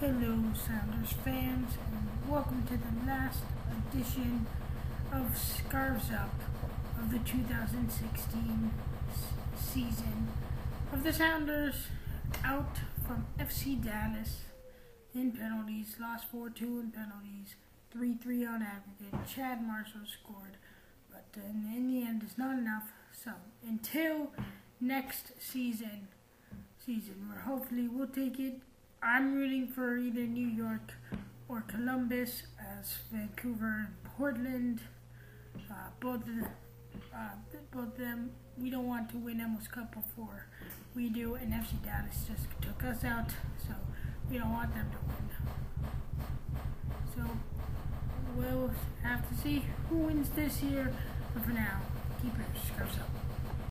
Hello, Sounders fans, and welcome to the last edition of Scarves Up of the 2016 season of the Sounders out from FC Dallas in penalties, lost 4 2 in penalties, 3 3 on aggregate. Chad Marshall scored, but uh, in, in the end, it's not enough. So, until next season, season where hopefully we'll take it I'm rooting for either New York or Columbus as Vancouver and Portland. Uh, both uh, both them, we don't want to win MLS Cup before we do, and FC Dallas just took us out, so we don't want them to win. So we'll have to see who wins this year, but for now, keep your scarves up.